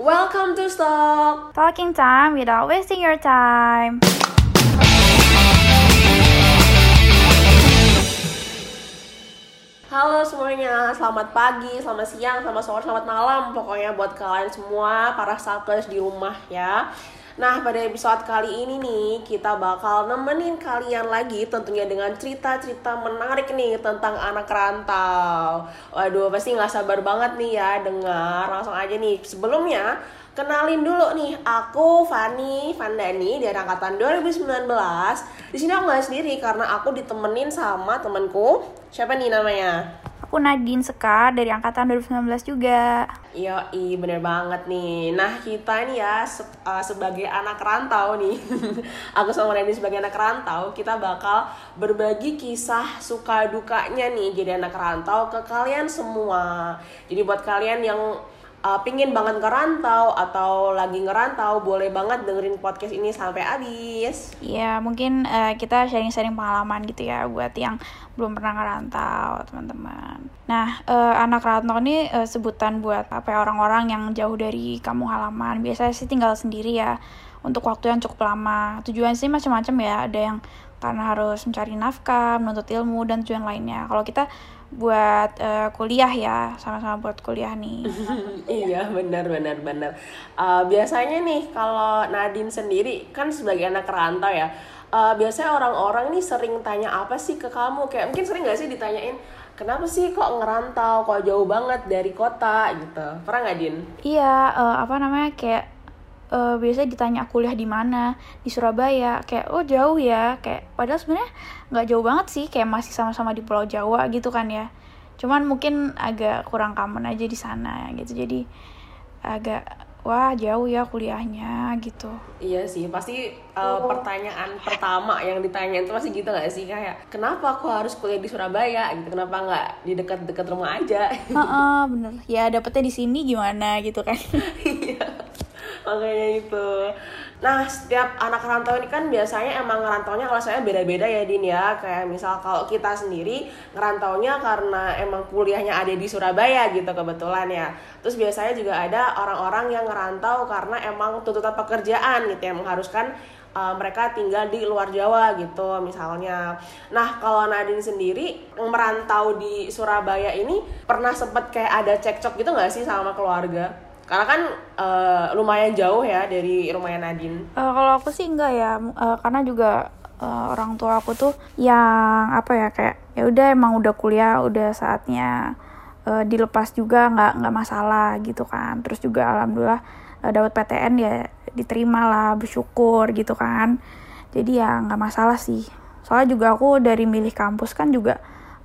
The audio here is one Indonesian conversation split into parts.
Welcome to Stock. Talking time without wasting your time. Halo semuanya, selamat pagi, selamat siang, selamat sore, selamat malam Pokoknya buat kalian semua, para stalkers di rumah ya Nah pada episode kali ini nih, kita bakal nemenin kalian lagi Tentunya dengan cerita-cerita menarik nih tentang anak rantau Waduh pasti nggak sabar banget nih ya dengar Langsung aja nih, sebelumnya Kenalin dulu nih, aku Fani Vandani dari angkatan 2019. Di sini aku nggak sendiri karena aku ditemenin sama temenku. Siapa nih namanya? Aku Nadine Sekar dari angkatan 2019 juga. Iya, i bener banget nih. Nah kita ini ya se uh, sebagai anak rantau nih, aku sama Nadine sebagai anak rantau, kita bakal berbagi kisah suka dukanya nih jadi anak rantau ke kalian semua. Jadi buat kalian yang uh, pingin banget ngerantau atau lagi ngerantau boleh banget dengerin podcast ini sampai habis Ya mungkin uh, kita sharing-sharing pengalaman gitu ya buat yang belum pernah ngerantau teman-teman. Nah uh, anak rantau ini uh, sebutan buat apa ya orang-orang yang jauh dari kamu halaman. Biasanya sih tinggal sendiri ya untuk waktu yang cukup lama. Tujuan sih macam-macam ya. Ada yang karena harus mencari nafkah, menuntut ilmu dan tujuan lainnya. Kalau kita buat uh, kuliah ya sama-sama buat kuliah nih. Iya benar benar benar. Uh, biasanya nih kalau Nadine sendiri kan sebagai anak rantau ya uh, biasanya orang-orang nih sering tanya apa sih ke kamu? Kayak mungkin sering gak sih ditanyain kenapa sih kok ngerantau? Kok jauh banget dari kota? gitu. Pernah nggak Din? Iya uh, apa namanya kayak uh, biasanya ditanya kuliah di mana? Di Surabaya. Kayak oh jauh ya. Kayak padahal sebenarnya nggak jauh banget sih. Kayak masih sama-sama di Pulau Jawa gitu kan ya. Cuman mungkin agak kurang common aja di sana gitu. Jadi agak wah jauh ya kuliahnya gitu. Iya sih. Pasti uh, pertanyaan pertama yang ditanya itu masih gitu gak sih? Kayak kenapa aku harus kuliah di Surabaya? Gitu. Kenapa nggak di dekat-dekat rumah aja? Uh, uh, bener. Ya dapetnya di sini gimana gitu kan. Iya makanya itu nah setiap anak rantau ini kan biasanya emang ngerantaunya kalau saya beda-beda ya Din ya kayak misal kalau kita sendiri ngerantaunya karena emang kuliahnya ada di Surabaya gitu kebetulan ya terus biasanya juga ada orang-orang yang ngerantau karena emang tuntutan pekerjaan gitu yang mengharuskan uh, mereka tinggal di luar Jawa gitu misalnya. Nah kalau Nadine sendiri merantau di Surabaya ini pernah sempet kayak ada cekcok gitu nggak sih sama keluarga? Karena kan uh, lumayan jauh ya dari rumahnya Nadine. Uh, kalau aku sih enggak ya, uh, karena juga uh, orang tua aku tuh yang apa ya kayak ya udah emang udah kuliah, udah saatnya uh, dilepas juga nggak nggak masalah gitu kan. Terus juga alhamdulillah uh, dapat PTN ya diterima lah, bersyukur gitu kan. Jadi ya nggak masalah sih. Soalnya juga aku dari milih kampus kan juga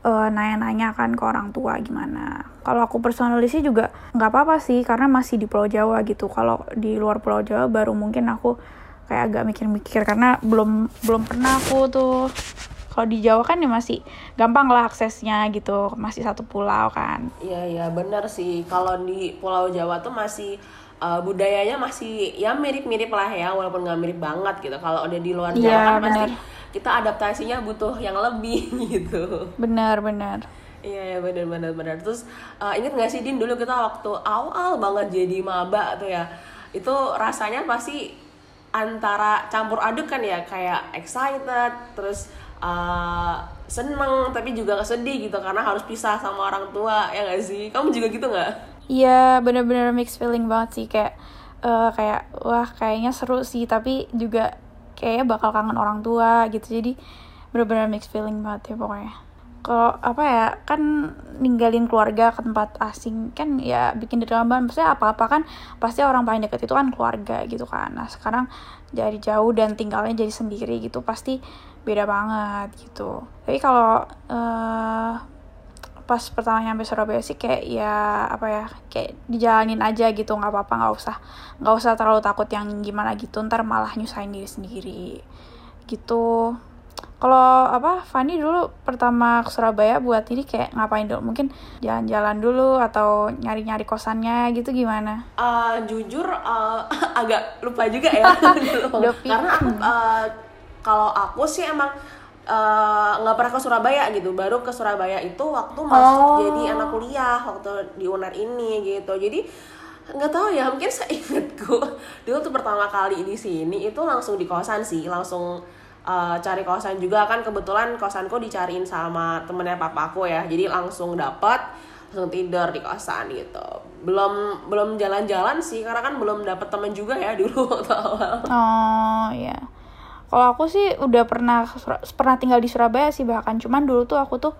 uh, nanya-nanya kan ke orang tua gimana. Kalau aku personally sih juga nggak apa-apa sih karena masih di Pulau Jawa gitu. Kalau di luar Pulau Jawa baru mungkin aku kayak agak mikir-mikir karena belum belum pernah aku tuh kalau di Jawa kan ya masih gampang lah aksesnya gitu masih satu pulau kan iya iya benar sih kalau di Pulau Jawa tuh masih uh, budayanya masih ya mirip-mirip lah ya walaupun nggak mirip banget gitu kalau udah di luar Jawa ya, kan bener. pasti kita adaptasinya butuh yang lebih gitu benar benar Iya ya benar benar benar. Terus uh, inget gak sih Din dulu kita waktu awal banget jadi maba tuh ya itu rasanya pasti antara campur aduk kan ya kayak excited terus uh, seneng tapi juga sedih gitu karena harus pisah sama orang tua ya gak sih? Kamu juga gitu nggak? Iya bener-bener mixed feeling banget sih kayak uh, kayak wah kayaknya seru sih tapi juga kayaknya bakal kangen orang tua gitu. Jadi bener-bener mixed feeling banget ya pokoknya. Kalau apa ya kan ninggalin keluarga ke tempat asing kan ya bikin drama maksudnya apa-apa kan pasti orang paling deket itu kan keluarga gitu kan. Nah sekarang jadi jauh dan tinggalnya jadi sendiri gitu pasti beda banget gitu. Tapi kalau uh, pas pertama nyampe Surabaya sih kayak ya apa ya kayak dijalanin aja gitu nggak apa-apa nggak usah nggak usah terlalu takut yang gimana gitu ntar malah nyusahin diri sendiri gitu. Kalau apa Fanny dulu pertama ke Surabaya buat ini kayak ngapain dulu? Mungkin jalan-jalan dulu atau nyari-nyari kosannya gitu gimana? Uh, jujur uh, agak lupa juga ya. Karena aku uh, kalau aku sih emang nggak uh, pernah ke Surabaya gitu. Baru ke Surabaya itu waktu masuk oh. jadi anak kuliah waktu di UNER ini gitu. Jadi nggak tahu ya mungkin seingatku dulu tuh pertama kali di sini itu langsung di kosan sih langsung uh, cari kosan juga kan. Kebetulan kosanku dicariin sama temennya papaku ya. Jadi langsung dapat langsung tidur di kosan gitu. Belum belum jalan-jalan sih karena kan belum dapet temen juga ya dulu waktu awal. Oh iya kalau aku sih udah pernah pernah tinggal di Surabaya sih bahkan. Cuman dulu tuh aku tuh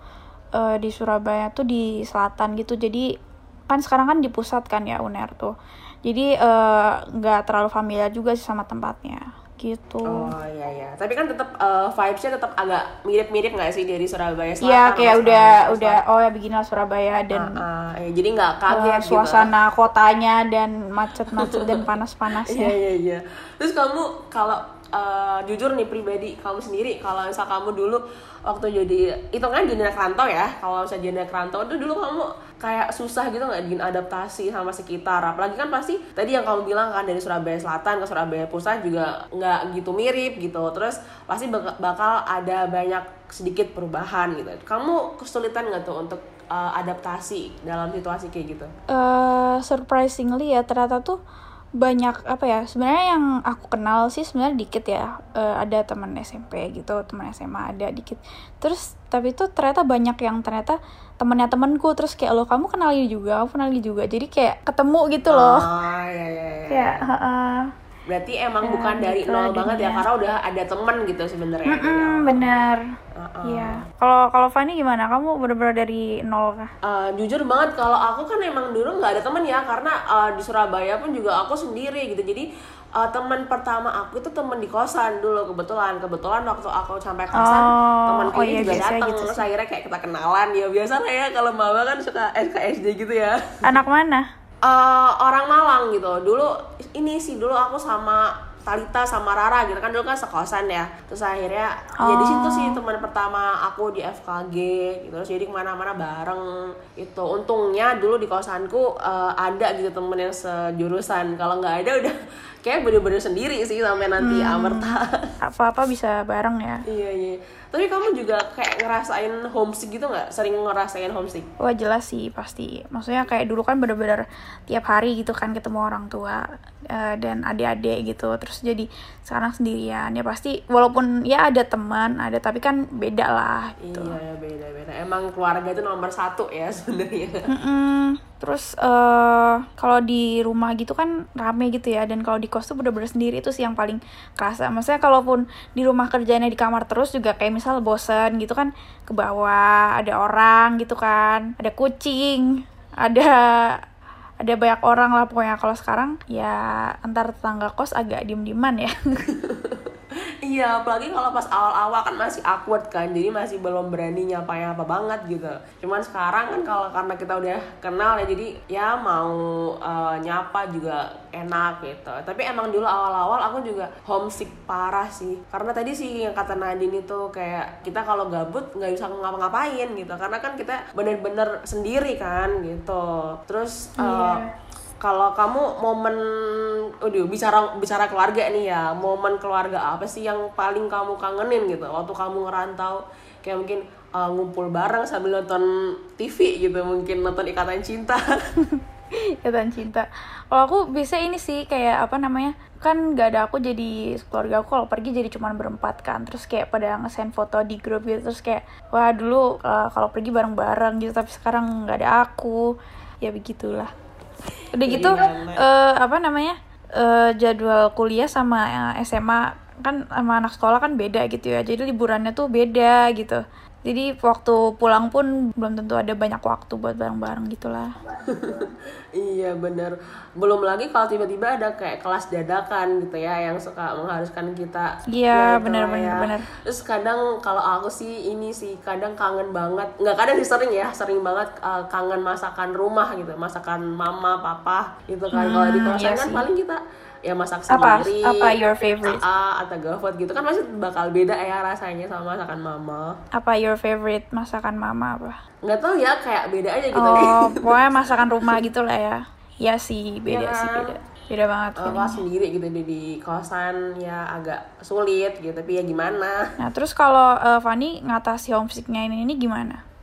uh, di Surabaya tuh di selatan gitu. Jadi kan sekarang kan di pusat kan ya UNER tuh. Jadi eh, nggak uh, terlalu familiar juga sih sama tempatnya. Gitu. Oh iya iya. Tapi kan tetap uh, vibesnya tetap agak mirip-mirip nggak sih dari Surabaya Selatan iya kayak udah udah oh ya beginilah Surabaya dan uh, uh, ya, jadi nggak kaget uh, suasana gitu. kotanya dan macet-macet dan panas-panasnya. Iya iya iya. Terus kamu kalau uh, jujur nih pribadi kamu sendiri kalau misal kamu dulu waktu jadi itu kan jadi anak ya kalau misalnya jadi anak itu dulu kamu kayak susah gitu nggak bikin adaptasi sama sekitar? Apalagi kan pasti tadi yang kamu bilang kan dari Surabaya Selatan ke Surabaya Pusat juga nggak gitu mirip gitu. Terus pasti bakal ada banyak sedikit perubahan gitu. Kamu kesulitan nggak tuh untuk uh, adaptasi dalam situasi kayak gitu? Uh, surprisingly ya ternyata tuh banyak apa ya sebenarnya yang aku kenal sih sebenarnya dikit ya. Uh, ada teman SMP gitu teman SMA ada dikit. Terus tapi itu ternyata banyak yang ternyata temennya temenku. Terus kayak lo kamu kenal ini juga aku kenal ini juga. Jadi kayak ketemu gitu loh. Oh, iya, iya, iya. kayak uh, uh, berarti emang ya, bukan dari gitu nol banget ya karena udah ada temen gitu sebenarnya mm -mm, benar Iya. Kalau kalau Fanny gimana? Kamu bener-bener dari nol kah? Uh, jujur banget kalau aku kan emang dulu nggak ada temen ya karena uh, di Surabaya pun juga aku sendiri gitu. Jadi uh, teman pertama aku itu temen di kosan dulu kebetulan. Kebetulan waktu aku sampai kosan oh, teman oh, iya, juga datang. Gitu Terus akhirnya kayak kita kenalan ya biasa lah ya kalau mama kan suka SKSD gitu ya. Anak mana? Uh, orang Malang gitu. Dulu ini sih dulu aku sama Talita sama Rara gitu kan dulu kan sekosan ya terus akhirnya oh. ya di situ sih oh. teman pertama aku di FKG gitu terus jadi ke mana-mana bareng itu untungnya dulu di kosanku uh, ada gitu temen yang sejurusan kalau nggak ada udah kayak bener-bener sendiri sih sampai nanti hmm. amerta apa-apa bisa bareng ya iya iya tapi kamu juga kayak ngerasain homesick gitu nggak? Sering ngerasain homesick? Wah jelas sih pasti. Maksudnya kayak dulu kan bener-bener tiap hari gitu kan ketemu orang tua uh, dan adik-adik gitu. Terus jadi sekarang sendirian ya pasti. Walaupun ya ada teman, ada tapi kan beda lah. Gitu. Iya beda-beda. Emang keluarga itu nomor satu ya sebenarnya. Mm -mm. Terus uh, kalau di rumah gitu kan rame gitu ya dan kalau di kos tuh bener-bener sendiri itu sih yang paling kerasa. Maksudnya kalaupun di rumah kerjanya di kamar terus juga kayak misal bosen gitu kan ke bawah ada orang gitu kan, ada kucing, ada ada banyak orang lah pokoknya kalau sekarang ya antar tetangga kos agak diem-dieman ya. iya apalagi kalau pas awal-awal kan masih awkward kan jadi masih belum berani nyapa apa banget gitu. Cuman sekarang kan kalau karena kita udah kenal ya jadi ya mau uh, nyapa juga enak gitu. Tapi emang dulu awal-awal aku juga homesick parah sih. Karena tadi sih yang kata Nadine itu kayak kita kalau gabut nggak bisa ngapa-ngapain gitu. Karena kan kita bener-bener sendiri kan gitu. Terus uh, kalau kamu momen udah bicara bicara keluarga nih ya momen keluarga apa sih yang paling kamu kangenin gitu? Waktu kamu ngerantau kayak mungkin uh, ngumpul bareng sambil nonton TV gitu mungkin nonton ikatan cinta. Ikatan cinta. Kalau aku bisa ini sih kayak apa namanya kan gak ada aku jadi keluarga aku kalau pergi jadi cuman berempat kan. Terus kayak pada ngesend foto di grup gitu terus kayak wah dulu uh, kalau pergi bareng-bareng gitu tapi sekarang nggak ada aku. Ya begitulah udah gitu uh, apa namanya uh, jadwal kuliah sama uh, SMA kan sama anak sekolah kan beda gitu ya. Jadi liburannya tuh beda gitu jadi waktu pulang pun belum tentu ada banyak waktu buat bareng-bareng gitulah. Iya bener. Belum lagi kalau tiba-tiba ada kayak kelas dadakan gitu ya yang suka mengharuskan kita iya ya, bener bener ya. bener. Terus kadang kalau aku sih ini sih kadang kangen banget. Nggak kadang sih sering ya sering banget uh, kangen masakan rumah gitu masakan mama papa gitu kan. Hmm, kalau di kosan iya kan sih. paling kita ya masak sendiri apa apa your favorite? A atau GoFood gitu. Kan masih bakal beda ya rasanya sama masakan mama. Apa your favorite masakan mama apa? Nggak tahu ya kayak beda aja gitu. Oh pokoknya masakan rumah gitu lah ya. Ya sih beda ya. sih beda. Beda banget uh, sendiri gitu di, di kosan ya agak sulit gitu tapi ya gimana? Nah terus kalau uh, Fanny ngatasi homesicknya ini ini gimana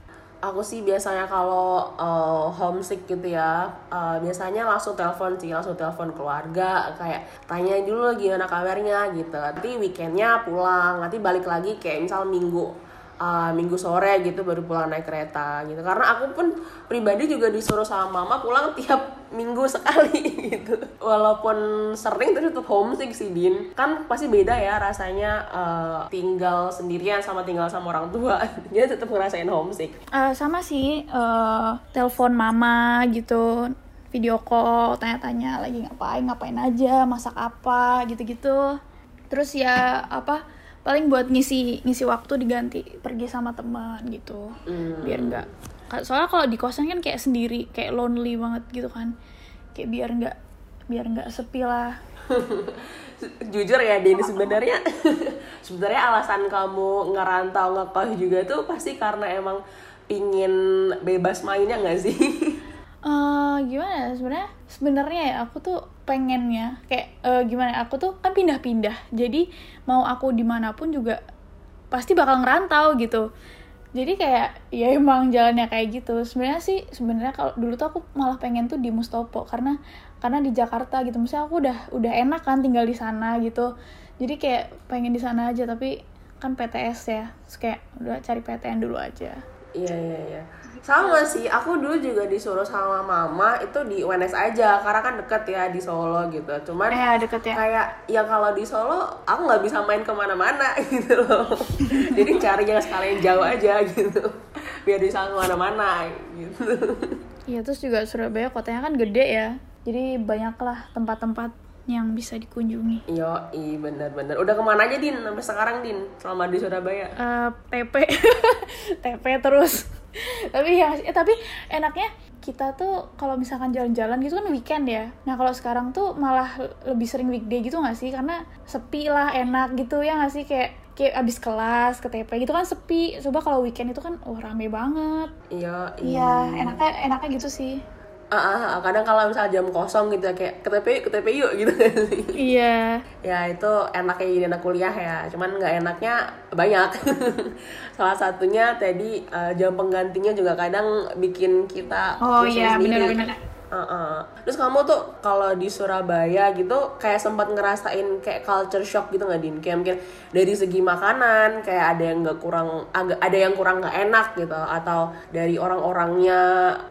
aku sih biasanya kalau uh, homesick gitu ya uh, biasanya langsung telepon sih langsung telepon keluarga kayak tanya dulu gimana kabarnya gitu. Nanti weekendnya pulang nanti balik lagi kayak misal minggu uh, minggu sore gitu baru pulang naik kereta gitu. Karena aku pun pribadi juga disuruh sama mama pulang tiap minggu sekali gitu. Walaupun sering tapi tetap homesick sih Din. Kan pasti beda ya rasanya uh, tinggal sendirian sama tinggal sama orang tua. Jadi tetap ngerasain homesick uh, sama sih uh, telepon mama gitu video call tanya-tanya lagi ngapain ngapain aja masak apa gitu-gitu. Terus ya apa paling buat ngisi ngisi waktu diganti pergi sama teman gitu. Mm. biar enggak soalnya kalau di kosan kan kayak sendiri kayak lonely banget gitu kan. Kayak biar enggak biar enggak sepi lah. Jujur ya Dini sebenarnya sebenarnya alasan kamu ngerantau ngekos juga tuh pasti karena emang pingin bebas mainnya nggak sih uh, gimana ya? Sebenarnya sebenarnya ya aku tuh pengennya kayak uh, gimana ya, aku tuh kan pindah-pindah. Jadi mau aku di mana pun juga pasti bakal ngerantau gitu. Jadi kayak ya emang jalannya kayak gitu. Sebenarnya sih sebenarnya kalau dulu tuh aku malah pengen tuh di Mustopo. Karena karena di Jakarta gitu. Misalnya aku udah udah enak kan tinggal di sana gitu. Jadi kayak pengen di sana aja. Tapi kan PTS ya. Terus kayak udah cari PTN dulu aja iya iya iya. Sama sih aku dulu juga disuruh sama mama itu di UNS aja karena kan deket ya di Solo gitu. Cuman eh, deket ya. kayak ya kalau di Solo aku nggak bisa main ke mana-mana gitu loh. Jadi cari yang sekalian jauh aja gitu biar bisa ke mana-mana gitu. Iya terus juga Surabaya kotanya kan gede ya. Jadi banyaklah tempat-tempat yang bisa dikunjungi. Yo, i bener-bener. Udah ke mana aja din sampai sekarang din selama di Surabaya? Uh, TP, TP terus. tapi ya, eh, tapi enaknya kita tuh kalau misalkan jalan-jalan gitu kan weekend ya. Nah kalau sekarang tuh malah lebih sering weekday gitu gak sih? Karena sepi lah, enak gitu ya gak sih kayak kayak abis kelas ke TP gitu kan sepi. Coba kalau weekend itu kan oh rame banget. Iya. Iya, enaknya enaknya gitu sih uh, uh, kadang kalau misal jam kosong gitu ya kayak ke TP ke TP yuk gitu. Iya. Ya itu enaknya jadi anak kuliah ya. Cuman nggak enaknya banyak. Salah satunya tadi uh, jam penggantinya juga kadang bikin kita oh iya benar-benar Uh -uh. Terus kamu tuh kalau di Surabaya gitu kayak sempat ngerasain kayak culture shock gitu nggak din? Kayak mungkin dari segi makanan kayak ada yang nggak kurang agak ada yang kurang nggak enak gitu atau dari orang-orangnya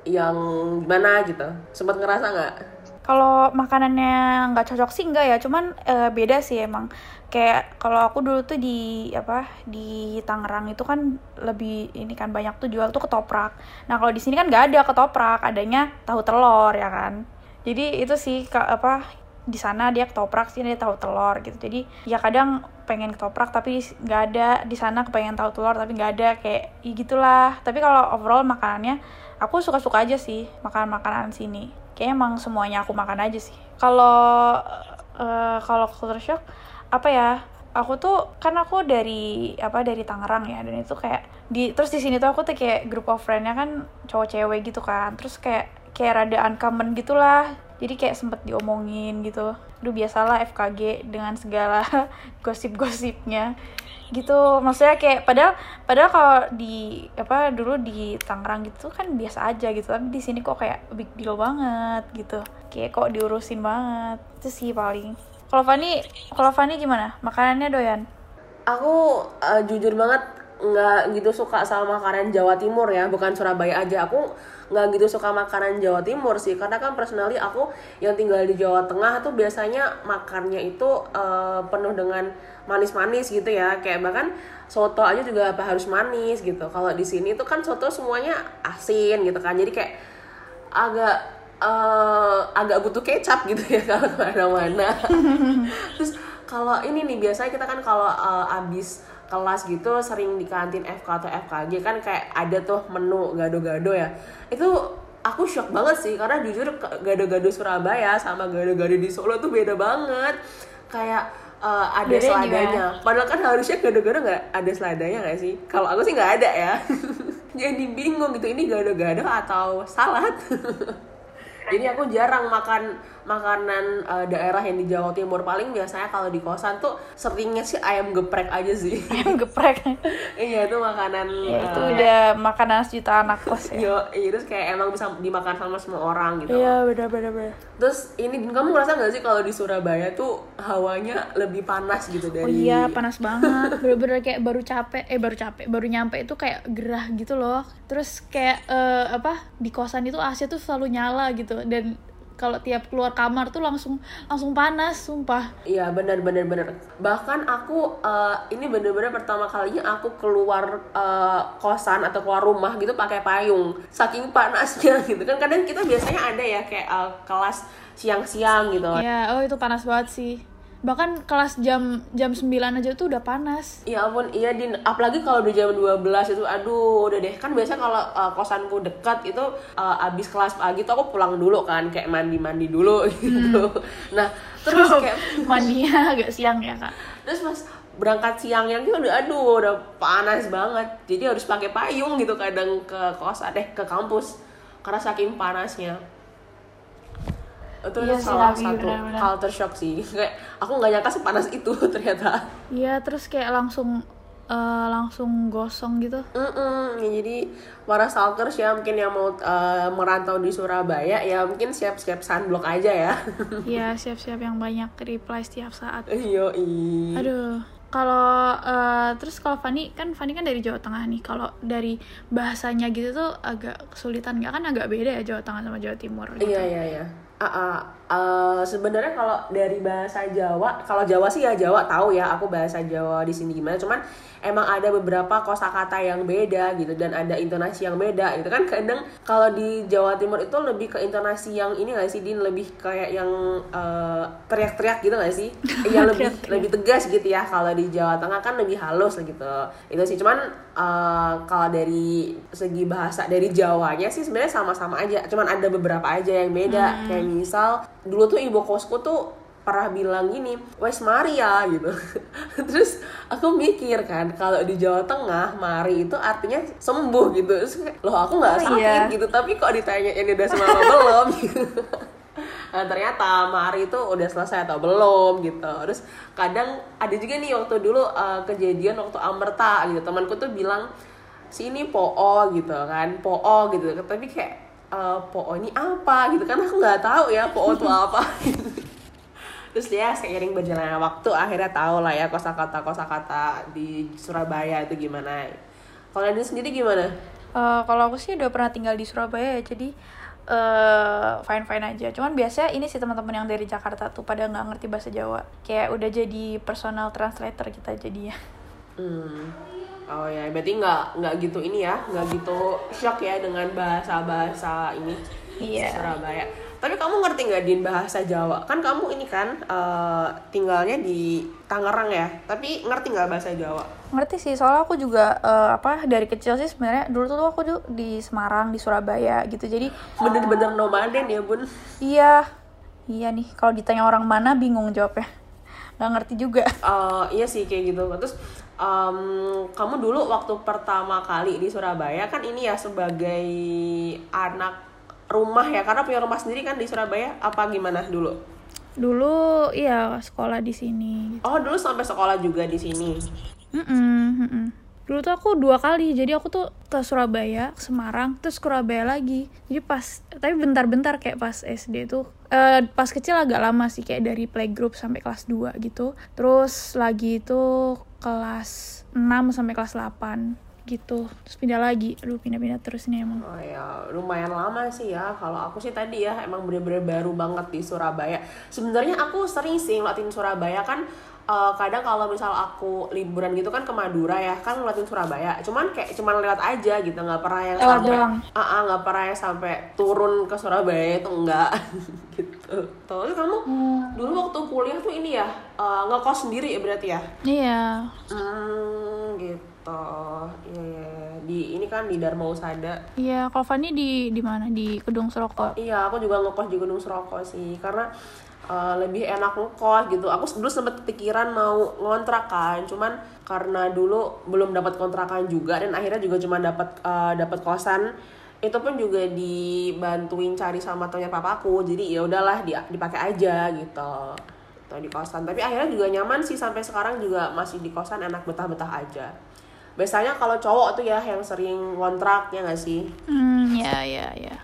yang gimana gitu? Sempat ngerasa nggak? Kalau makanannya nggak cocok sih enggak ya, cuman uh, beda sih emang. Kayak kalau aku dulu tuh di apa di Tangerang itu kan lebih ini kan banyak tuh jual tuh ketoprak. Nah kalau di sini kan nggak ada ketoprak adanya tahu telur ya kan. Jadi itu sih ke, apa di sana dia ketoprak sini dia tahu telur gitu. Jadi ya kadang pengen ketoprak tapi nggak ada. Di sana kepengen tahu telur tapi nggak ada kayak ya gitulah. Tapi kalau overall makanannya aku suka-suka aja sih makan makanan sini kayak emang semuanya aku makan aja sih. Kalau uh, kalau culture shock apa ya aku tuh kan aku dari apa dari Tangerang ya dan itu kayak di terus di sini tuh aku tuh kayak group of friendnya kan cowok cewek gitu kan. Terus kayak kayak rada uncommon gitulah. Jadi kayak sempet diomongin gitu. Duh biasalah FKG dengan segala gosip-gosipnya gitu. Maksudnya kayak padahal padahal kalau di apa dulu di Tangerang gitu kan biasa aja gitu. Tapi di sini kok kayak big deal banget gitu. Kayak kok diurusin banget. Itu sih paling. Kalau Fani, kalau Fani gimana? Makanannya doyan? Aku uh, jujur banget nggak gitu suka sama makanan Jawa Timur ya, bukan Surabaya aja. Aku nggak gitu suka makanan Jawa Timur sih, karena kan personally aku yang tinggal di Jawa Tengah tuh biasanya makannya itu uh, penuh dengan manis-manis gitu ya, kayak bahkan soto aja juga apa harus manis gitu. Kalau di sini tuh kan soto semuanya asin gitu kan, jadi kayak agak uh, agak butuh kecap gitu ya kalau ke mana-mana terus kalau ini nih biasanya kita kan kalau uh, abis kelas gitu sering di kantin FK atau FKG kan kayak ada tuh menu gado-gado ya. Itu aku shock banget sih karena jujur gado-gado Surabaya sama gado-gado di Solo tuh beda banget. Kayak uh, ada Beda seladanya. Padahal kan harusnya gado-gado nggak ada seladanya nggak sih? Kalau aku sih nggak ada ya. Jadi bingung gitu ini gado-gado atau salad? Jadi aku jarang makan makanan uh, daerah yang di Jawa Timur. Paling biasanya kalau di kosan tuh seringnya sih ayam geprek aja sih. Ayam geprek. Iya itu makanan ya, itu uh, udah makanan sejuta anak kos ya. Yo iya, terus kayak emang bisa dimakan sama semua orang gitu. Iya bener bener bener terus ini kamu ngerasa nggak sih kalau di Surabaya tuh hawanya lebih panas gitu dari oh iya panas banget. Bener-bener kayak baru capek eh baru capek baru nyampe itu kayak gerah gitu loh. Terus kayak uh, apa di kosan itu AC tuh selalu nyala gitu. Dan kalau tiap keluar kamar tuh langsung langsung panas sumpah. Iya benar benar benar. Bahkan aku uh, ini bener-bener pertama kalinya aku keluar uh, kosan atau keluar rumah gitu pakai payung. Saking panasnya gitu kan. Kadang kita biasanya ada ya kayak uh, kelas siang-siang gitu. Iya, oh itu panas banget sih bahkan kelas jam jam 9 aja tuh udah panas. Iya ampun iya din. Apalagi kalau di jam 12 itu aduh udah deh. Kan biasa kalau uh, kosanku dekat itu uh, abis kelas pagi tuh aku pulang dulu kan kayak mandi mandi dulu gitu. Hmm. nah terus kayak mandinya agak siang ya kak. Terus mas berangkat siang yang itu udah aduh udah panas banget. Jadi harus pakai payung gitu kadang ke kosan deh ke kampus. Karena saking panasnya itu iya salah sih, satu bener -bener. culture shock sih. Kayak aku nggak nyangka sepanas itu ternyata. Iya terus kayak langsung uh, langsung gosong gitu. Mm -mm. Ya, jadi para stalkers ya mungkin yang mau uh, merantau di Surabaya ya mungkin siap-siap sunblock aja ya. Iya siap-siap yang banyak reply setiap saat. Iyo aduh kalau uh, terus kalau Fani kan Fani kan dari Jawa Tengah nih. Kalau dari bahasanya gitu tuh agak kesulitan. Nggak kan agak beda ya Jawa Tengah sama Jawa Timur gitu. iya iya iya uh, uh, uh, sebenarnya kalau dari bahasa Jawa kalau Jawa sih ya Jawa tahu ya aku bahasa Jawa di sini gimana. Cuman emang ada beberapa kosakata yang beda gitu dan ada intonasi yang beda gitu kan. Kadang kalau di Jawa Timur itu lebih ke intonasi yang ini gak sih Din? Lebih kayak yang teriak teriak-teriak gitu gak sih? Yang lebih lebih tegas gitu ya kalau di Jawa Tengah kan lebih halus gitu. Itu sih. Cuman uh, kalau dari segi bahasa dari Jawanya sih sebenarnya sama-sama aja cuman ada beberapa aja yang beda hmm. kayak misal dulu tuh ibu kosku tuh pernah bilang gini, wes Maria gitu. Terus aku mikir kan, kalau di Jawa Tengah Mari itu artinya sembuh gitu. Terus loh aku nggak oh, sakit iya. gitu, tapi kok ditanya ini udah sembuh belum gitu. Nah, ternyata Mari itu udah selesai atau belum gitu. Terus kadang ada juga nih waktu dulu uh, kejadian waktu Amerta gitu. Temanku tuh bilang sini Po'o gitu kan, Po'o gitu. Tapi kayak uh, Po'o ini apa gitu kan aku nggak tahu ya Po'o itu apa. terus dia seiring berjalannya waktu akhirnya tahu lah ya kosakata kosakata di Surabaya itu gimana kalau ini sendiri gimana uh, kalau aku sih udah pernah tinggal di Surabaya ya jadi uh, eh, fine fine aja cuman biasanya ini sih teman-teman yang dari Jakarta tuh pada nggak ngerti bahasa Jawa kayak udah jadi personal translator kita jadinya hmm. Oh ya, berarti nggak nggak gitu ini ya, nggak gitu shock ya dengan bahasa bahasa ini iya. Surabaya. Tapi kamu ngerti nggak din bahasa Jawa? Kan kamu ini kan uh, tinggalnya di Tangerang ya. Tapi ngerti nggak bahasa Jawa? Ngerti sih, soalnya aku juga uh, apa dari kecil sih sebenarnya dulu tuh aku tuh di Semarang, di Surabaya gitu. Jadi bener-bener nomaden ya bun? Iya, iya nih. Kalau ditanya orang mana bingung jawabnya. Nggak ngerti juga. Uh, iya sih kayak gitu. Terus um, kamu dulu waktu pertama kali di Surabaya kan ini ya sebagai anak rumah ya karena punya rumah sendiri kan di Surabaya apa gimana dulu? Dulu iya sekolah di sini. Oh dulu sampai sekolah juga di sini? Mm -mm, mm -mm. dulu tuh aku dua kali jadi aku tuh ke Surabaya ke Semarang terus ke Surabaya lagi. Jadi pas tapi bentar-bentar kayak pas SD tuh uh, pas kecil agak lama sih kayak dari playgroup sampai kelas 2 gitu. Terus lagi itu kelas 6 sampai kelas 8 gitu. Terus pindah lagi. Aduh pindah-pindah terus nih emang. Oh ya lumayan lama sih ya. Kalau aku sih tadi ya emang bener-bener baru banget di Surabaya. Sebenarnya aku sering sih ngeliatin Surabaya kan uh, kadang kalau misal aku liburan gitu kan ke Madura ya kan ngeliatin Surabaya. Cuman kayak cuman lewat aja gitu nggak pernah yang sampai ah uh, nggak uh, pernah yang sampai turun ke Surabaya itu enggak gitu. Terus kamu hmm. dulu waktu kuliah tuh ini ya uh, ngekos sendiri ya berarti ya? Iya. Hmm, gitu Oh, iya, iya, iya. Di ini kan di Dharma Usada. Iya, kalau Fanny di di mana? Di Gedung Seroko. Iya, aku juga ngekos di Gedung Seroko sih, karena uh, lebih enak ngekos gitu. Aku dulu sempet pikiran mau ngontrak kan, cuman karena dulu belum dapat kontrakan juga dan akhirnya juga cuma dapat uh, dapat kosan itu pun juga dibantuin cari sama temannya papaku jadi ya udahlah di, dipakai aja gitu atau di kosan tapi akhirnya juga nyaman sih sampai sekarang juga masih di kosan enak betah-betah aja biasanya kalau cowok tuh ya yang sering kontrak ya nggak sih Hmm, ya, ya, ya.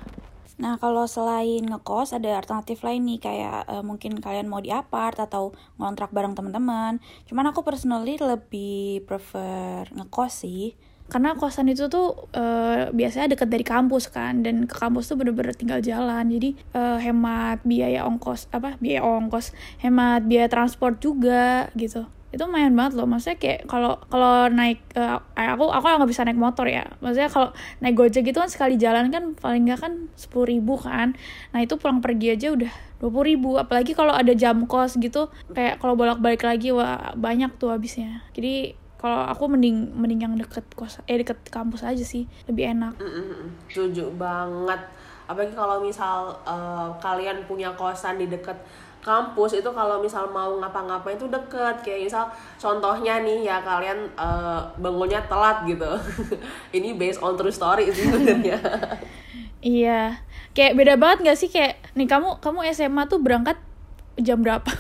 Nah, kalau selain ngekos ada alternatif lain nih kayak eh, mungkin kalian mau di apart atau ngontrak bareng teman-teman. Cuman aku personally lebih prefer ngekos sih. Karena kosan itu tuh eh, biasanya deket dari kampus kan dan ke kampus tuh bener-bener tinggal jalan. Jadi eh, hemat biaya ongkos apa? Biaya ongkos, hemat biaya transport juga gitu itu lumayan banget loh. Maksudnya kayak kalau kalau naik eh, aku aku nggak bisa naik motor ya. Maksudnya kalau naik gojek gitu kan sekali jalan kan paling nggak kan sepuluh ribu kan. Nah itu pulang pergi aja udah dua puluh ribu. Apalagi kalau ada jam kos gitu kayak kalau bolak balik lagi wah banyak tuh habisnya. Jadi kalau aku mending mending yang deket kos eh deket kampus aja sih. Lebih enak. Mm-mm, setuju banget. Apalagi kalau misal eh, kalian punya kosan di dekat kampus itu kalau misal mau ngapa-ngapain itu deket. Kayak misal contohnya nih ya kalian eh, bangunnya telat gitu. Ini based on true story sih sebenarnya. Iya. Kayak beda banget nggak sih? Kayak nih kamu kamu SMA tuh berangkat jam berapa?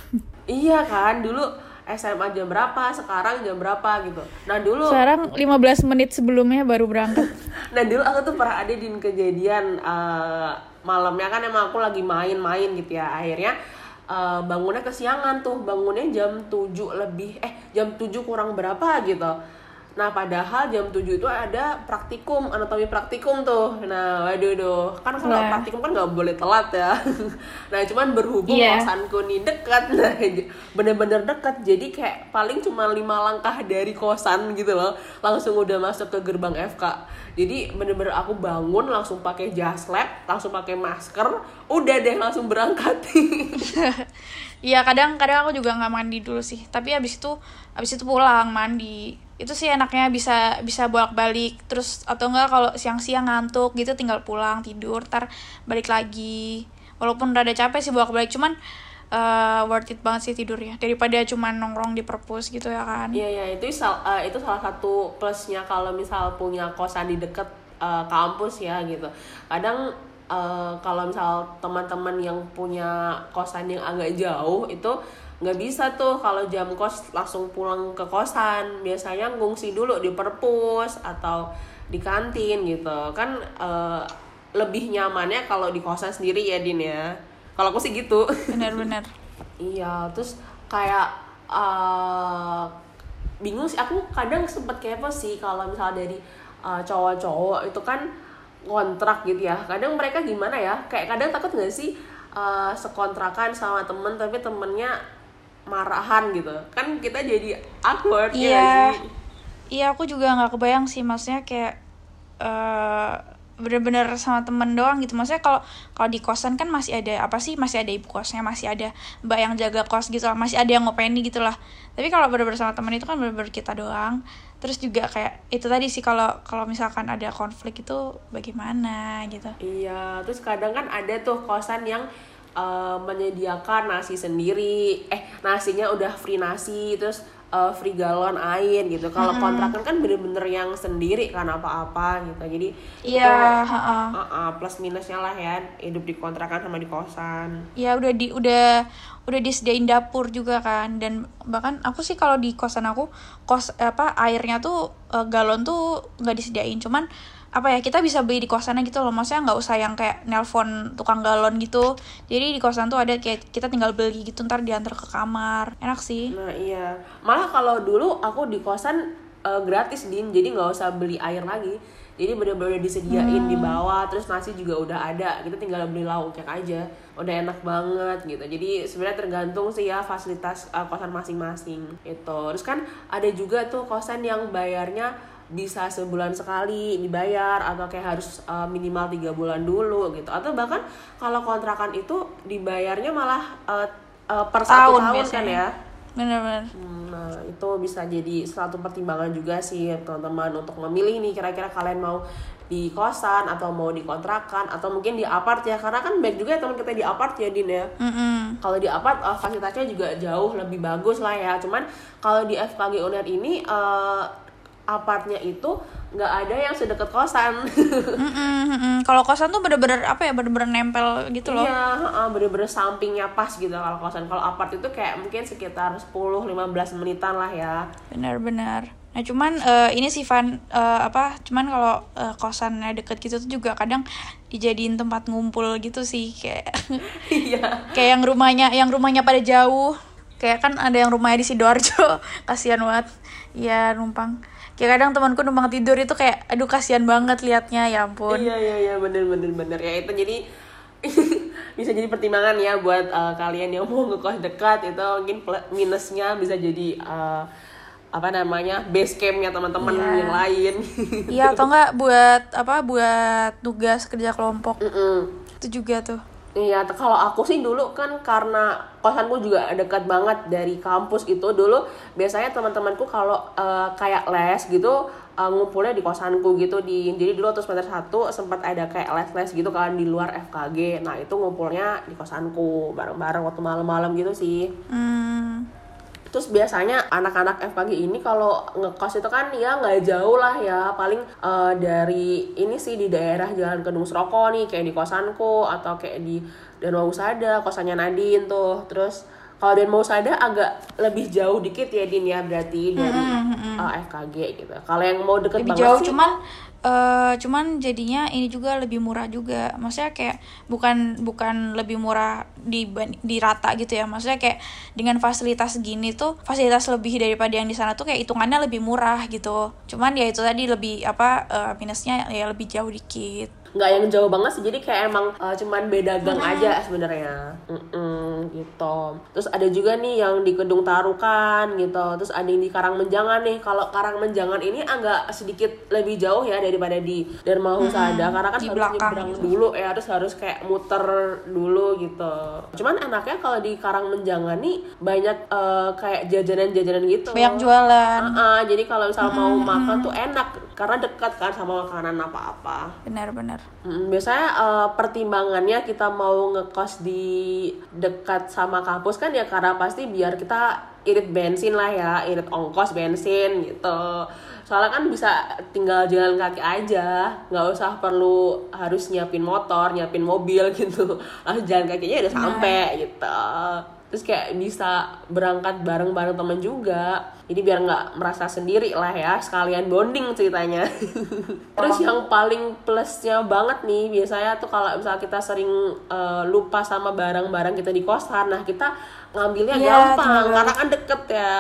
Iya kan dulu SMA jam berapa sekarang jam berapa gitu. Nah dulu Sekarang 15 menit sebelumnya baru berangkat. Nah dulu aku tuh pernah ada di kejadian eh, malamnya kan emang aku lagi main-main gitu ya. Akhirnya eh, bangunnya kesiangan tuh bangunnya jam 7 lebih eh jam 7 kurang berapa gitu. Nah padahal jam 7 itu ada praktikum anatomi praktikum tuh. Nah waduh duh. Kan kalau Wah. praktikum kan nggak boleh telat ya. Nah cuman berhubung Iya. kosanku nih dekat nah bener-bener dekat. Jadi kayak paling cuma lima langkah dari kosan gitu loh. Langsung udah masuk ke gerbang FK jadi bener-bener aku bangun langsung pakai jas lab langsung pakai masker udah deh langsung berangkat Iya kadang kadang aku juga nggak mandi dulu sih. Tapi abis itu abis itu pulang mandi. Itu sih enaknya bisa bisa bolak balik. Terus atau enggak kalau siang-siang ngantuk gitu tinggal pulang tidur, ntar balik lagi. Walaupun rada capek sih bolak balik, cuman eh, worth it banget sih tidurnya daripada cuma nongkrong di perpus gitu ya kan. Iya ya itu sal- eh, itu salah satu plusnya kalau misal punya kosan di deket eh, kampus ya gitu. Kadang eh, kalau misal teman-teman yang punya kosan yang agak jauh itu nggak bisa tuh kalau jam kos langsung pulang ke kosan. Biasanya ngungsi dulu di perpus atau di kantin gitu. Kan eh, lebih nyamannya kalau di kosan sendiri ya Din ya. Kalau aku sih gitu. Bener-bener. Iya, terus kayak eh, bingung sih. Aku kadang sempet kepo sih kalau misalnya dari cowok-cowok itu kan kontrak gitu ya. Kadang mereka gimana ya? Kayak kadang takut nggak sih eh, sekontrakan sama temen tapi temennya marahan gitu. Kan kita jadi awkward ya Iya. nggak sih? Iya aku juga nggak kebayang sih maksudnya kayak eh bener-bener sama temen doang gitu maksudnya kalau kalau di kosan kan masih ada apa sih masih ada ibu kosnya masih ada mbak yang jaga kos gitu lah masih ada yang ngopeni gitu lah tapi kalau bener-bener sama temen itu kan bener-bener kita doang terus juga kayak itu tadi sih kalau kalau misalkan ada konflik itu bagaimana gitu Iya, terus kadang kan ada tuh kosan yang eh, menyediakan nasi sendiri. Eh, nasinya udah free nasi, terus eh, free galon air gitu. Kalau kontrakan kan bener-bener yang sendiri kan apa-apa gitu. Jadi iya uh, uh, plus minusnya lah ya hidup di kontrakan sama di kosan. ya udah di udah udah disediain dapur juga kan dan bahkan aku sih kalau di kosan aku kos apa airnya tuh eh, galon tuh nggak disediain cuman apa ya kita bisa beli di kosannya gitu loh maksudnya nggak usah yang kayak nelpon tukang galon gitu jadi di kosan tuh ada kayak kita tinggal beli gitu ntar diantar ke kamar enak sih Nah iya, malah kalau dulu aku di kosan eh, gratis din, jadi nggak usah beli air lagi. Jadi bener-bener disediain di bawah, terus nasi juga udah ada. Kita tinggal beli lauknya aja, udah enak banget gitu. Jadi sebenarnya tergantung sih ya fasilitas eh, kosan masing-masing itu. Terus kan ada juga tuh kosan yang bayarnya bisa sebulan sekali dibayar atau kayak harus eh, minimal tiga bulan dulu gitu atau bahkan kalau kontrakan itu dibayarnya malah eh, eh, per satu tahun kan biasanya. ya bener-bener Hmm, Nah, itu bisa jadi suatu pertimbangan juga sih teman-teman untuk memilih nih kira-kira kalian mau di kosan atau mau di kontrakan atau mungkin di apart ya karena kan baik juga ya teman kita di apart ya Din ya. Mm-mm. Kalau di apart eh, fasilitasnya juga jauh lebih bagus lah ya. Cuman kalau di FKG UNER ini eh, apartnya itu nggak ada yang sedekat kosan Mm-mm, mm-mm. Kalau kosan tuh bener-bener apa ya bener-bener nempel gitu loh. Iya, heeh, bener-bener sampingnya pas gitu kalau kosan. Kalau apart itu kayak mungkin sekitar 10-15 menitan lah ya. Benar-benar. Nah cuman eh, ini sih Van eh, apa? Cuman kalau eh, kosannya deket gitu tuh juga kadang dijadiin tempat ngumpul gitu sih kayak Iya. kayak yang rumahnya yang rumahnya pada jauh. Kayak kan ada yang rumahnya di sidoarjo, kasihan banget. Iya numpang. Kayak kadang temanku numpang tidur itu kayak aduh kasihan banget liatnya ya ampun. Iya iya iya bener bener bener ya itu jadi bisa jadi pertimbangan ya buat eh, kalian yang mau ngekos dekat itu mungkin minusnya bisa jadi eh, apa namanya base campnya teman-teman Iya. yang lain. Iya atau enggak buat apa buat tugas kerja kelompok Mm-mm. itu juga tuh. Iya, kalau aku sih dulu kan karena kosanku juga dekat banget dari kampus itu dulu biasanya teman-temanku kalau eh, kayak les gitu eh, ngumpulnya di kosanku gitu di jadi dulu waktu semester satu sempat ada kayak les-les gitu kan di luar FKG. Nah, itu ngumpulnya di kosanku bareng-bareng waktu malam-malam gitu sih. Hmm, Terus biasanya anak-anak FKG ini kalau ngekos itu kan ya nggak jauh lah ya. Paling eh, dari ini sih di daerah Jalan Kedung Sroko nih kayak di kosanku atau kayak di Danau Usada kosannya Nadine tuh. Terus kalau Danau Usada agak lebih jauh dikit ya Din ya berarti dari eh, FKG gitu. Kalau yang mau deket lebih banget jauh sih, cuman eh cuman jadinya ini juga lebih murah juga. Maksudnya kayak bukan bukan lebih murah di di rata gitu ya. Maksudnya kayak dengan fasilitas gini tuh fasilitas lebih daripada yang di sana tuh kayak hitungannya lebih murah gitu. Cuman ya itu tadi lebih apa eh, minusnya ya lebih jauh dikit. Nggak yang jauh banget sih. Jadi kayak emang uh, cuman beda gang aja sebenarnya. Mm-mm, gitu. Terus ada juga nih yang di Kedung Tarukan gitu. Terus ada yang di Karangmenjangan nih. Kalau Karangmenjangan ini agak sedikit lebih jauh ya daripada di Dharma Husada karena kan di harus belakang nyebrang gitu. dulu ya. Terus harus kayak muter dulu gitu. Cuman enaknya kalau di Karangmenjangan nih banyak uh, kayak jajanan-jajanan gitu. Banyak jualan. Ah, ah, jadi kalau misal mau makan tuh enak karena dekat kan sama makanan apa-apa benar-benar Mm, biasanya eh, pertimbangannya kita mau ngekos di dekat sama kampus kan ya karena pasti biar kita irit bensin lah ya, irit ongkos bensin gitu. Soalnya kan bisa tinggal jalan kaki aja, nggak usah perlu harus nyiapin motor, nyiapin mobil gitu. Langsung jalan kakinya udah sampai gitu. Terus kayak bisa berangkat bareng-bareng temen juga. Jadi biar nggak merasa sendiri lah ya, sekalian bonding ceritanya. Terus yang paling plusnya banget nih biasanya tuh kalau misalnya kita sering eh, lupa sama barang-barang kita di kosan, nah kita ngambilnya Iya, gampang karena kan deket ya.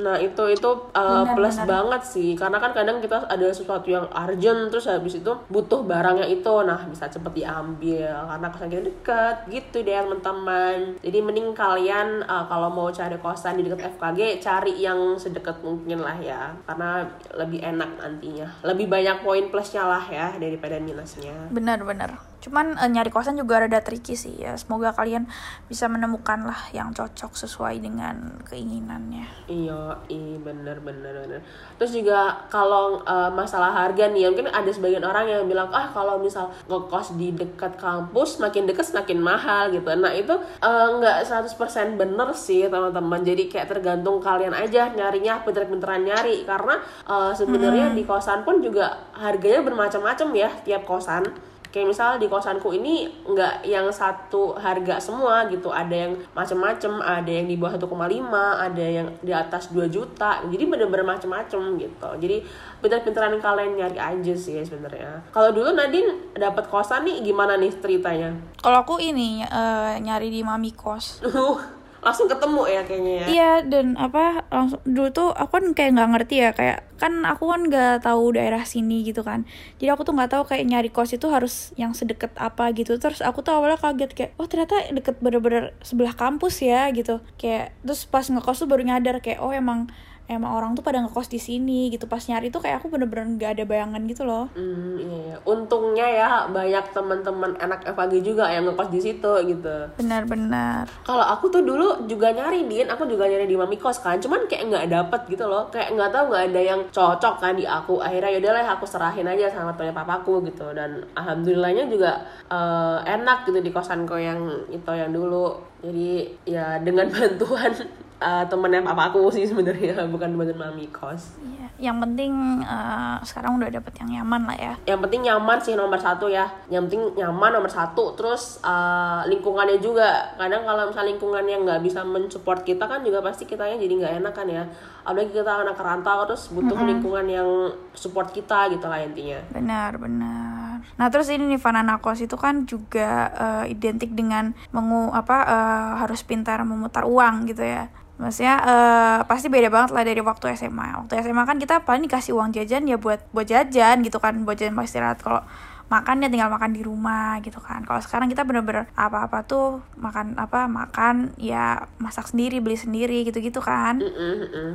Nah itu itu eh, Benar, plus benar. banget sih. Karena kan kadang kita ada sesuatu yang urgent terus habis itu butuh barangnya itu. Nah bisa cepet diambil karena kosan kita deket gitu deh teman-teman. Jadi mending kalian eh, kalau mau cari kosan di dekat FKG cari yang sedekat mungkin lah ya. Karena lebih enak nantinya. Lebih banyak poin plusnya lah ya daripada minusnya. Benar-benar cuman eh, nyari kosan juga rada tricky sih ya semoga kalian bisa menemukan lah yang cocok sesuai dengan keinginannya Iya, iya bener bener bener. Terus juga kalau eh, masalah harga nih, mungkin ada sebagian orang yang bilang ah kalau misal ngekos di dekat kampus makin dekat semakin mahal gitu. Nah itu eh, nggak 100% bener sih teman-teman. Jadi kayak tergantung kalian aja nyarinya pinter-pinteran nyari karena eh, sebenarnya di kosan pun juga harganya bermacam-macam ya tiap kosan kayak misal di kosanku ini nggak yang satu harga semua gitu. Ada yang macem-macem ada yang di bawah 1,5 ada yang di atas 2 juta. Jadi bener-bener macem-macem gitu. Jadi pinter-pinteran kalian nyari aja sih sebenarnya. Kalau dulu Nadine dapat kosan nih gimana nih ceritanya? Kalau aku ini eh, nyari di mami kos langsung ketemu ya kayaknya ya. Iya dan apa langsung dulu tuh aku kan kayak nggak ngerti ya kayak kan aku kan nggak tahu daerah sini gitu kan. Jadi aku tuh nggak tahu kayak nyari kos itu harus yang sedekat apa gitu. Terus aku tuh awalnya kaget kayak oh ternyata deket bener-bener sebelah kampus ya gitu. Kayak terus pas ngekos tuh baru nyadar kayak oh emang emang orang tuh pada ngekos di sini gitu pas nyari tuh kayak aku bener-bener nggak ada bayangan gitu loh Hmm, iya, iya. Untungnya ya banyak teman-teman anak FAG juga yang ngekos di situ gitu. benar-benar Kalau aku tuh dulu juga nyari din, aku juga nyari di mami kos kan, cuman kayak nggak dapet gitu loh, kayak nggak tahu nggak ada yang cocok kan di aku. Akhirnya yaudah lah aku serahin aja sama temannya papaku gitu dan alhamdulillahnya juga eh, enak gitu di kosanku yang itu yang dulu. Jadi ya dengan bantuan uh, temennya papa aku sih sebenarnya bukan temen mami kos. Iya, yang penting eh, sekarang udah dapet yang nyaman lah ya. yang penting nyaman sih nomor satu ya. Yang penting nyaman nomor satu. Terus uh, lingkungannya juga. Kadang kalau misalnya lingkungannya nggak bisa mensupport kita kan juga pasti kitanya jadi nggak enak kan ya apalagi kita anak rantau terus butuh lingkungan yang support kita gitu lah intinya Benar, benar. Nah, terus ini nih Vanana Kos itu kan juga eh, identik dengan mengu apa eh, harus pintar memutar uang gitu ya. Maksudnya eh, pasti beda banget lah dari waktu SMA. Waktu SMA kan kita paling dikasih uang jajan ya buat buat jajan gitu kan, buat jajan istirahat. Kalau makan ya tinggal makan di rumah gitu kan. Kalau sekarang kita bener-bener apa-apa tuh makan apa makan ya masak sendiri, beli sendiri gitu-gitu kan.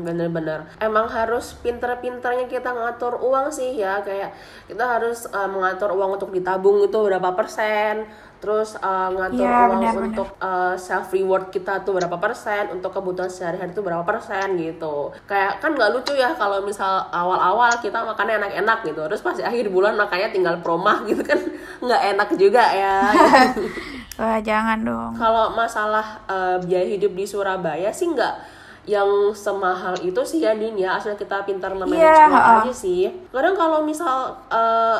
Bener-bener emang harus pinter-pinternya kita ngatur uang sih ya kayak kita harus uh, mengatur uang untuk ditabung itu berapa persen terus uh, ngatur Iya, uang benar-benar. untuk self reward kita tuh berapa persen untuk kebutuhan sehari-hari itu berapa persen gitu kayak kan nggak lucu ya kalau misal awal-awal kita makannya enak-enak gitu terus pas akhir bulan makannya tinggal promah gitu kan nggak enak juga ya Wah, jangan dong. kalau masalah eh, biaya hidup di Surabaya sih nggak yang semahal itu sih ya Din ya asal kita pintar memanage Iya, uang ha-ha. aja sih kadang kalau misal eh,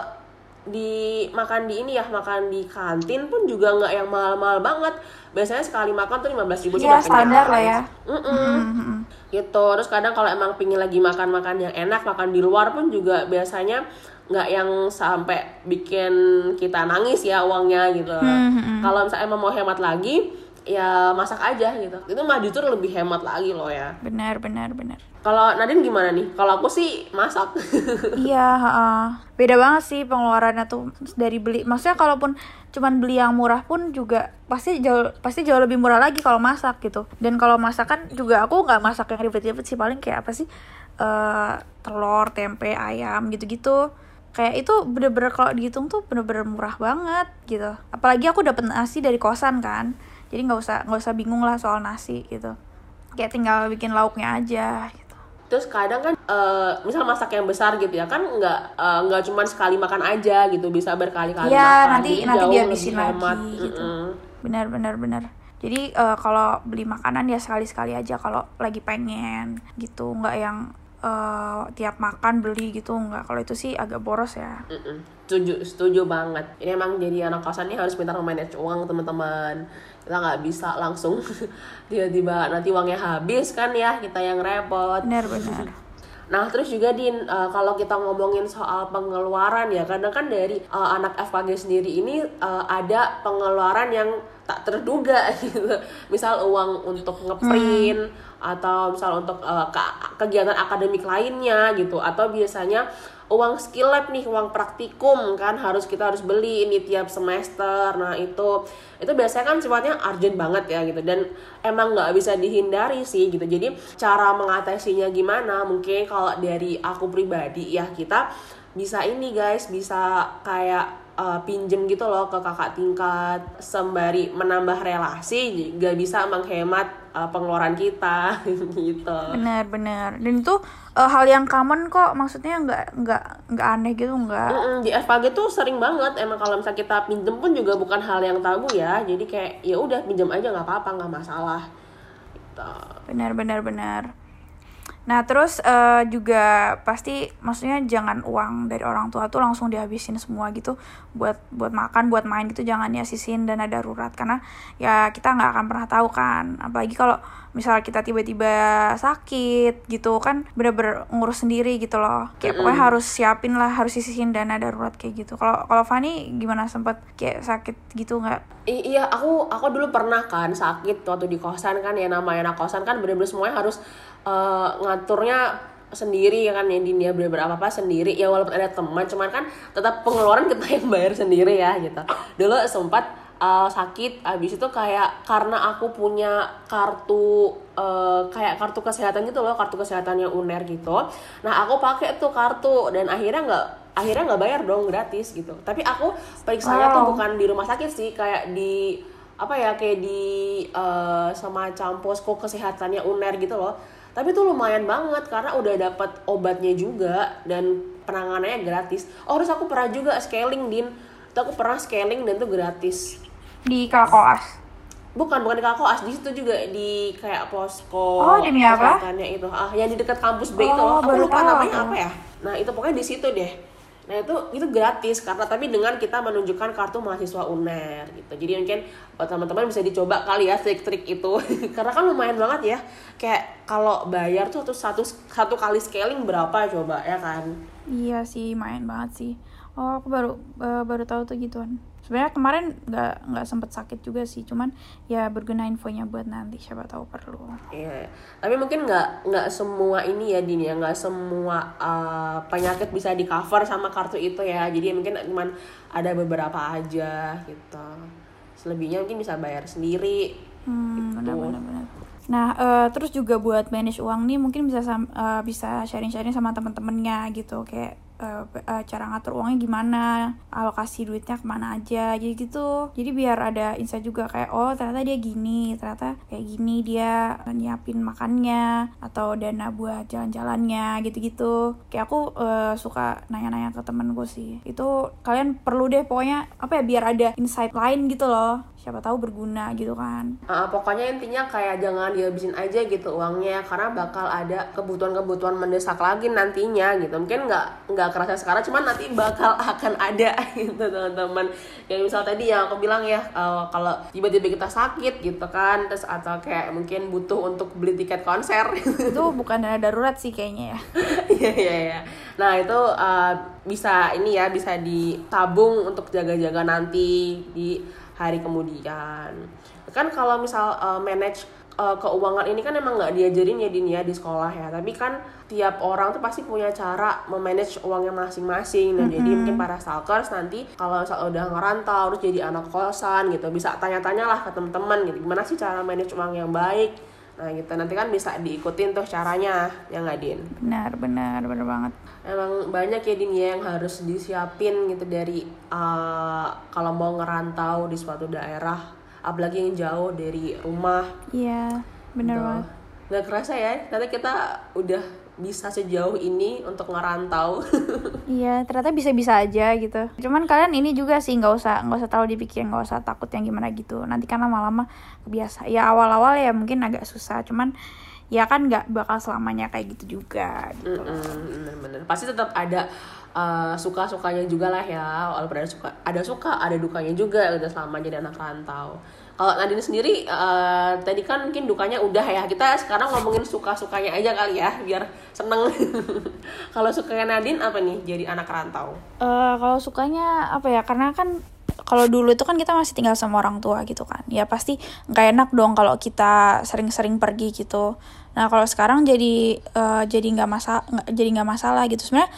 di makan di ini ya makan di kantin pun juga nggak yang mahal-mahal banget. Biasanya sekali makan tuh 15.000 ribu Iya, standar lah ya. Mm-mm. gitu. Terus kadang kalau emang pingin lagi makan-makan yang enak makan di luar pun juga biasanya nggak yang sampai bikin kita nangis ya uangnya gitu. Kalau misalnya emang mau hemat lagi ya masak aja gitu itu mah justru lebih hemat lagi loh ya Benar, benar, benar. kalau Nadine gimana nih kalau aku sih masak Iya, heeh. beda banget sih pengeluarannya tuh dari beli. Maksudnya kalaupun cuman beli yang murah pun juga pasti jauh pasti jauh lebih murah lagi kalau masak gitu. Dan kalau masakan juga aku nggak masak yang ribet-ribet sih paling kayak apa sih eh telur, tempe, ayam gitu-gitu. Kayak itu bener-bener kalau dihitung tuh bener-bener murah banget gitu. Apalagi aku dapet nasi dari kosan kan. Jadi nggak usah nggak usah bingung lah soal nasi gitu. Kayak tinggal bikin lauknya aja gitu. terus kadang kan eh, misal masak yang besar gitu ya kan nggak eh, nggak cuma sekali makan aja gitu bisa berkali-kali Iya, makan nanti Jadi nanti dihabisin lagi hemat. gitu. Mm-mm. Benar benar benar. Jadi eh, kalau beli makanan ya sekali-sekali aja kalau lagi pengen gitu, nggak yang eh, tiap makan beli gitu nggak. Kalau itu sih agak boros ya. Mm-mm. Setuju, setuju banget. Ini emang jadi anak kosan ini harus pintar manage uang teman-teman. Kita nggak bisa langsung tiba-tiba nanti uangnya habis kan ya kita yang repot. Benar benar. Nah terus juga din uh, kalau kita ngomongin soal pengeluaran ya kadang kan dari uh, anak FKG sendiri ini uh, ada pengeluaran yang tak terduga gitu. Misal uang untuk ngeprint atau misal untuk uh, ke- kegiatan akademik lainnya gitu. Atau biasanya uang skill lab nih uang praktikum kan harus kita harus beli ini tiap semester. Nah itu itu biasanya kan sifatnya urgent banget ya gitu. Dan emang nggak bisa dihindari sih gitu. Jadi cara mengatasinya gimana? Mungkin kalau dari aku pribadi ya kita bisa ini guys bisa kayak uh, pinjem gitu loh ke kakak tingkat sembari menambah relasi. Juga bisa menghemat uh, pengeluaran kita gitu Benar benar. Dan itu eh, hal yang common kok. Maksudnya nggak nggak nggak aneh gitu nggak. Mm-mm, di FKG tuh sering banget emang kalau misalnya kita pinjem pun juga bukan hal yang tabu ya jadi kayak ya udah pinjam aja nggak apa-apa nggak masalah gitu. Benar benar benar. Nah terus eh, juga pasti maksudnya jangan uang dari orang tua tuh langsung dihabisin semua gitu. Buat buat makan buat main gitu jangan ya sisin dana darurat karena ya kita nggak akan pernah tahu kan. Apalagi kalau misal kita tiba-tiba sakit gitu kan bener-bener ngurus sendiri gitu loh. Kayak pokoknya harus siapin lah harus sisihin dana darurat kayak gitu. Kalau kalau Fani gimana? Sempet kayak sakit gitu nggak? I- iya aku aku dulu pernah kan sakit waktu di kosan kan ya namanya anak kosan kan bener-bener semuanya harus eh, ngaturnya sendiri ya kan ya Dinda bener-bener apa apa sendiri. Ya walaupun ada teman cuman kan tetap pengeluaran kita yang bayar sendiri ya gitu. Dulu sempat eh, sakit abis itu kayak karena aku punya kartu eh, kayak kartu kesehatan gitu loh kartu kesehatan yang uner gitu. Nah aku pakai tuh kartu dan akhirnya nggak akhirnya nggak bayar dong gratis gitu. Tapi aku periksanya tuh Wow. bukan di rumah sakit sih kayak di apa ya kayak di eh, semacam posko kesehatannya uner gitu loh tapi tuh lumayan banget karena udah dapat obatnya juga dan penanganannya gratis. Oh terus aku pernah juga scaling din. Tuh aku pernah scaling dan tuh gratis. Di kelas bukan bukan di Kalkoas di situ juga di kayak posko Oh, demi apa? itu. Ah yang di dekat kampus B itu. Oh, loh aku lupa namanya apa ya. Nah itu pokoknya di situ deh nah itu itu gratis karena tapi dengan kita menunjukkan kartu mahasiswa UNER gitu jadi mungkin buat teman-teman bisa dicoba kali ya trik-trik itu karena kan lumayan banget ya kayak kalau bayar tuh satu satu kali scaling berapa coba ya kan Iya sih, main banget sih. Oh, aku baru eh, baru tahu tuh gituan. Sebenarnya kemarin nggak nggak sempet sakit juga sih, cuman ya berguna infonya buat nanti siapa tahu perlu. Iya, tapi mungkin nggak nggak semua ini ya Din ya, nggak semua uh, penyakit bisa di cover sama kartu itu ya. Jadi mungkin cuman ada beberapa aja gitu. Selebihnya mungkin bisa bayar sendiri. Hmm, Gitu. benar-benar. benar. Nah, eh, terus juga buat manage uang nih mungkin bisa eh, bisa sharing-sharing sama teman-temannya gitu, kayak eh, eh, cara ngatur uangnya gimana, alokasi duitnya ke mana aja, jadi gitu. Jadi biar ada insight juga kayak oh ternyata dia gini, ternyata kayak gini dia nyiapin makannya atau dana buat jalan-jalannya gitu-gitu. Kayak aku eh, suka nanya-nanya ke temenku sih. Itu kalian perlu deh pokoknya apa ya biar ada insight lain gitu loh. Siapa tahu berguna gitu kan. Uh, pokoknya intinya kayak jangan dihabisin aja gitu uangnya karena bakal ada kebutuhan-kebutuhan mendesak lagi nantinya gitu mungkin nggak nggak kerasa sekarang cuman nanti bakal akan ada gitu teman-teman kayak misal tadi yang aku bilang ya uh, kalau tiba-tiba kita sakit gitu kan terus atau kayak mungkin butuh untuk beli tiket konser itu bukan dana darurat sih kayaknya ya Iya iya iya. Nah itu uh, bisa ini ya bisa ditabung untuk jaga-jaga nanti di hari kemudian. Kan kalau misal uh, manage uh, keuangan ini kan emang nggak diajarin ya Din ya di sekolah ya. Tapi kan tiap orang tuh pasti punya cara memanage uangnya masing-masing. Nah jadi mungkin para stalkers nanti kalau misal udah ngerantau terus jadi anak kosan gitu bisa tanya-tanya lah ke teman-teman gitu gimana sih cara manage uang yang baik. Nah gitu nanti kan bisa diikutin tuh caranya ya nggak Din? benar benar benar banget Emang banyak ya Din ya yang harus disiapin gitu dari uh, kalau mau ngerantau di suatu daerah, apalagi yang jauh dari rumah. iya benar Gitu. banget Nggak kerasa ya, ternyata kita udah bisa sejauh ini untuk ngerantau. iya ternyata bisa bisa aja gitu cuman kalian ini juga sih nggak usah nggak usah terlalu dipikirin nggak usah takut yang gimana gitu nanti kan lama-lama kebiasa ya awal-awal ya mungkin agak susah cuman ya kan nggak bakal selamanya kayak gitu juga gitu Mm-mm, Bener-bener. Pasti tetap ada uh, suka-sukanya juga lah ya. Walaupun ada suka, ada suka, ada dukanya juga udah selama jadi anak rantau. Kalau Nadine sendiri uh, tadi kan mungkin dukanya udah ya. Kita sekarang ngomongin suka-sukanya aja kali ya, biar seneng. Kalau sukanya Nadine apa nih jadi anak rantau? Eh, kalau sukanya apa ya karena kan kalau dulu itu kan kita masih tinggal sama orang tua gitu kan ya pasti nggak enak dong kalau kita sering-sering pergi gitu nah kalau sekarang jadi eh, jadi nggak masalah jadi nggak masalah gitu sebenarnya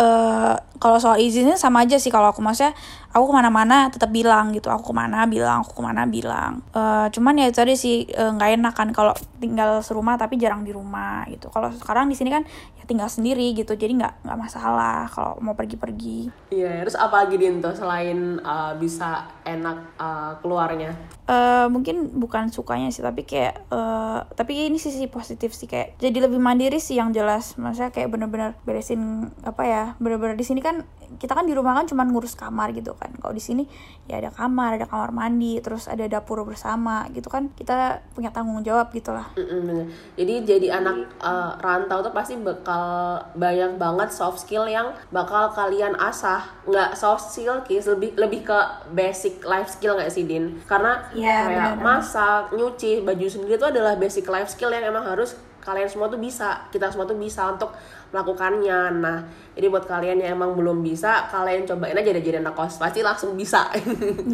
eh kalau soal izinnya sama aja sih. Kalau aku maksudnya aku ke mana-mana tetap bilang gitu. Aku ke mana bilang. Aku ke mana bilang. Eh, cuman ya itu tadi sih. Eh, nggak enak kan kalau tinggal serumah tapi jarang di rumah gitu. Kalau sekarang di sini kan ya tinggal sendiri gitu. Jadi nggak nggak masalah kalau mau pergi-pergi. Iya, terus apa lagi Din tuh selain uh, bisa enak uh, keluarnya? eh mungkin bukan sukanya sih tapi kayak eh tapi ini sisi positif sih. Kayak jadi lebih mandiri sih yang jelas. Maksudnya kayak bener-bener beresin apa ya bener-bener di sini kan kita kan di rumah kan cuma ngurus kamar gitu kan kalau di sini ya ada kamar ada kamar mandi terus ada dapur bersama gitu kan kita punya tanggung jawab gitu lah Mm-mm, bener. Jadi jadi anak uh, rantau tuh pasti bakal banyak banget soft skill yang bakal kalian asah. Nggak soft skill, Kis, lebih lebih ke basic life skill nggak sih Din? Karena Iya, kayak bener. masak, nyuci, baju sendiri itu adalah basic life skill yang emang harus kalian semua tuh bisa, kita semua tuh bisa untuk melakukannya. Nah, jadi buat kalian yang emang belum bisa, kalian cobain aja deh jadi anak kos, pasti langsung bisa.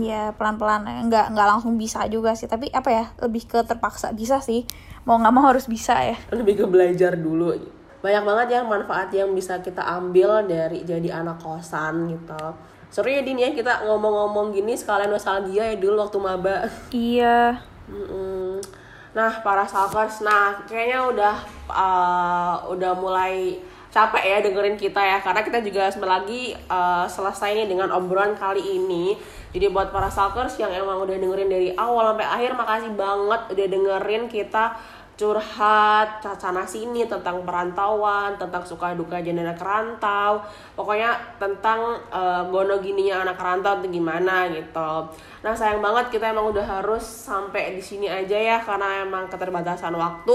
Iya pelan-pelan. Nggak nggak langsung bisa juga sih. Tapi apa ya lebih ke terpaksa bisa sih. Mau nggak mau harus bisa ya. Lebih ke belajar dulu. Banyak banget ya manfaat yang bisa kita ambil dari jadi anak kosan gitu. Seru ya Din ya kita ngomong-ngomong gini sekalian nostalgia ya dulu waktu maba. Iya. Mm-mm. Nah para stalkers nah kayaknya udah uh, udah mulai capek ya dengerin kita ya karena kita juga sebentar lagi uh, selesai nih dengan obrolan kali ini. Jadi buat para stalkers yang emang udah dengerin dari awal sampai akhir makasih banget udah dengerin kita curhat sana sini tentang perantauan tentang suka duka jadi anak rantau. Pokoknya tentang uh, gono gininya anak rantau itu gimana gitu. Nah sayang banget kita emang udah harus sampai di sini aja ya karena emang keterbatasan waktu.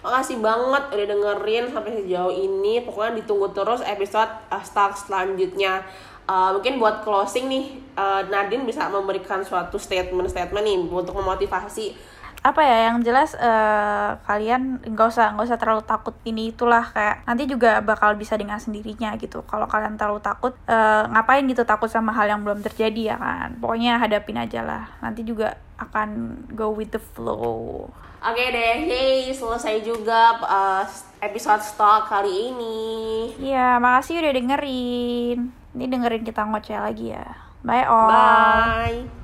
Makasih banget udah dengerin sampai sejauh ini. Pokoknya ditunggu terus episode uh, Stark selanjutnya. Uh, mungkin buat closing nih uh, Nadine bisa memberikan suatu statement-statement nih untuk memotivasi apa ya yang jelas uh, kalian nggak usah nggak usah terlalu takut ini itulah kayak nanti juga bakal bisa dengan sendirinya gitu. Kalau kalian terlalu takut uh, ngapain gitu takut sama hal yang belum terjadi ya kan? Pokoknya hadapin aja lah. Nanti juga akan go with the flow. Oke okay deh yay selesai juga uh, episode stock kali ini. Iya makasih udah dengerin. Ini dengerin kita ngoceh lagi ya. Bye all. Bye